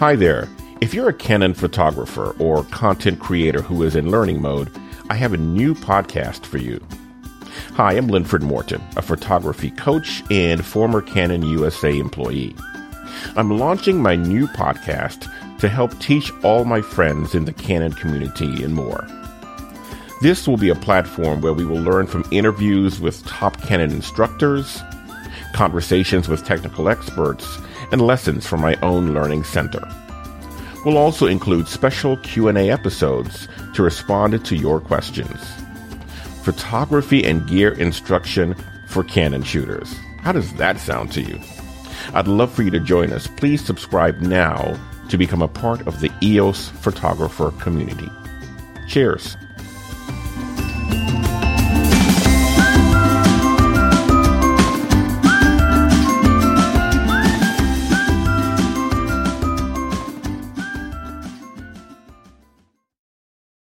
Hi there. If you're a Canon photographer or content creator who is in learning mode, I have a new podcast for you. Hi, I'm Linford Morton, a photography coach and former Canon USA employee. I'm launching my new podcast to help teach all my friends in the Canon community and more. This will be a platform where we will learn from interviews with top Canon instructors, conversations with technical experts, and lessons from my own learning center. We'll also include special Q&A episodes to respond to your questions. Photography and gear instruction for Canon shooters. How does that sound to you? I'd love for you to join us. Please subscribe now to become a part of the EOS photographer community. Cheers.